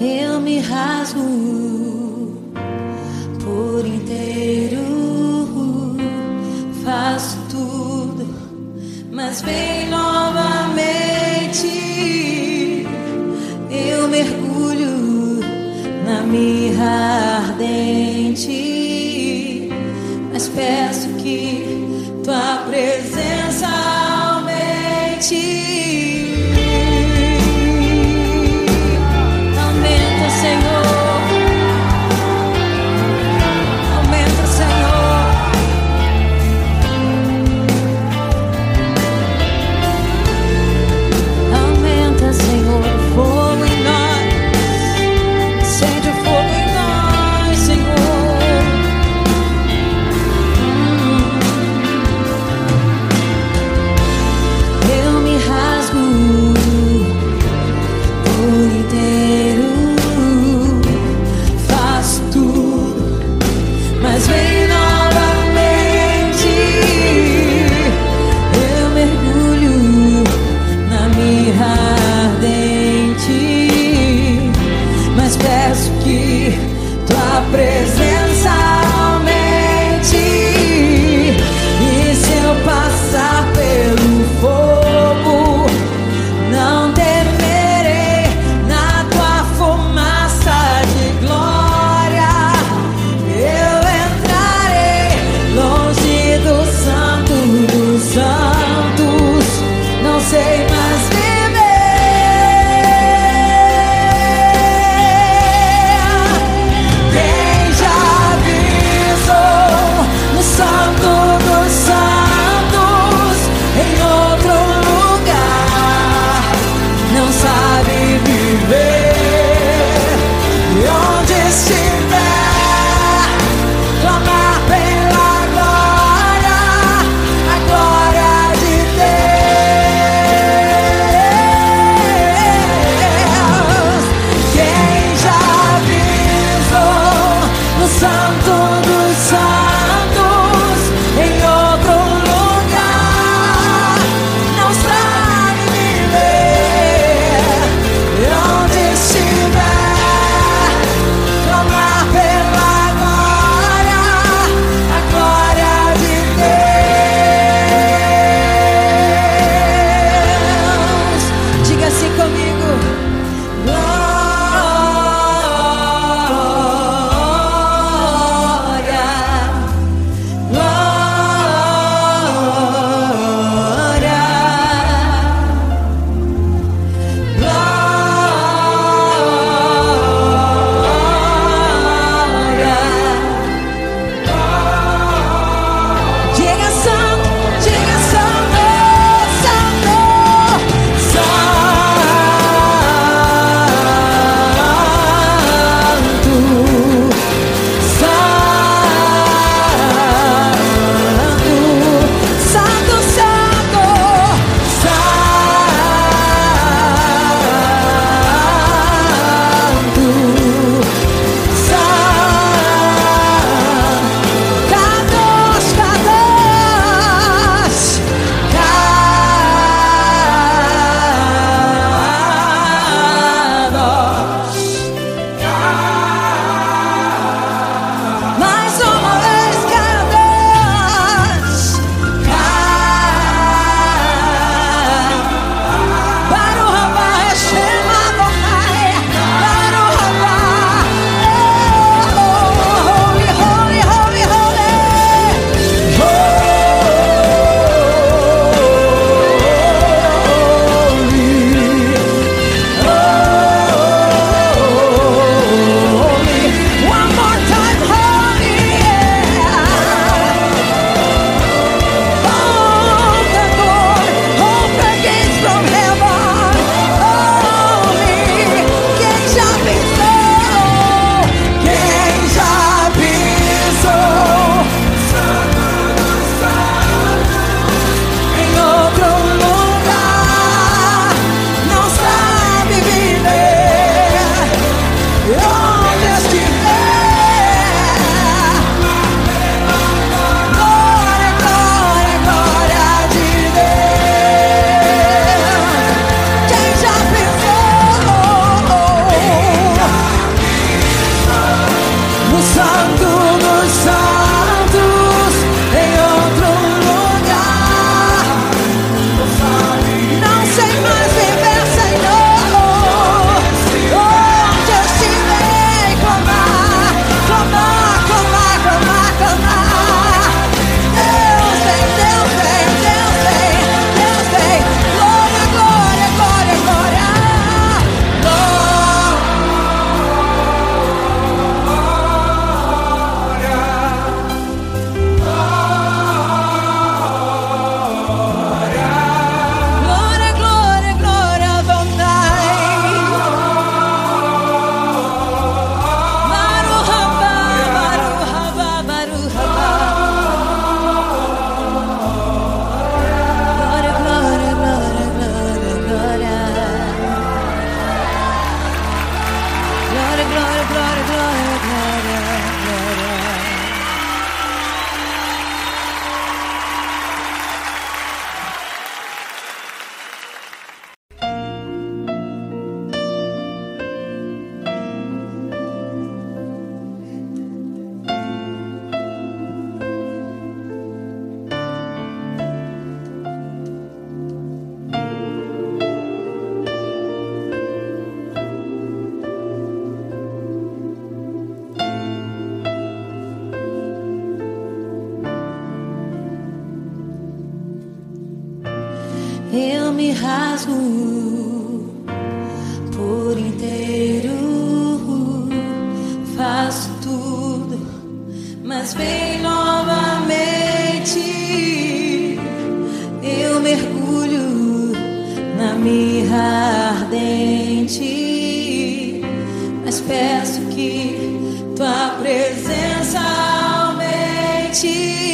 eu me rasgo por inteiro. Faço tudo, mas vem novamente. Eu mergulho na mirra ardente, mas peço que tua presença aumente. ardente, mas peço que tua presença. Me rasgo por inteiro, faço tudo, mas vem novamente. Eu mergulho na mirra ardente, mas peço que tua presença aumente.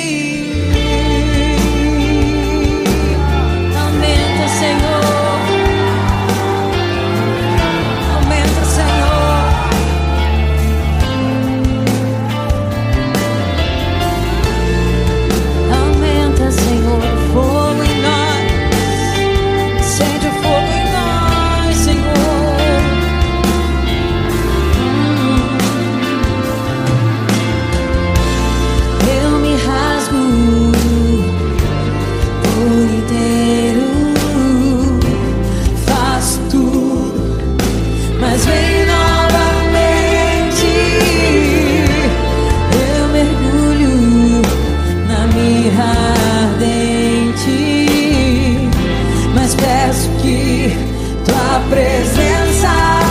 tua presença.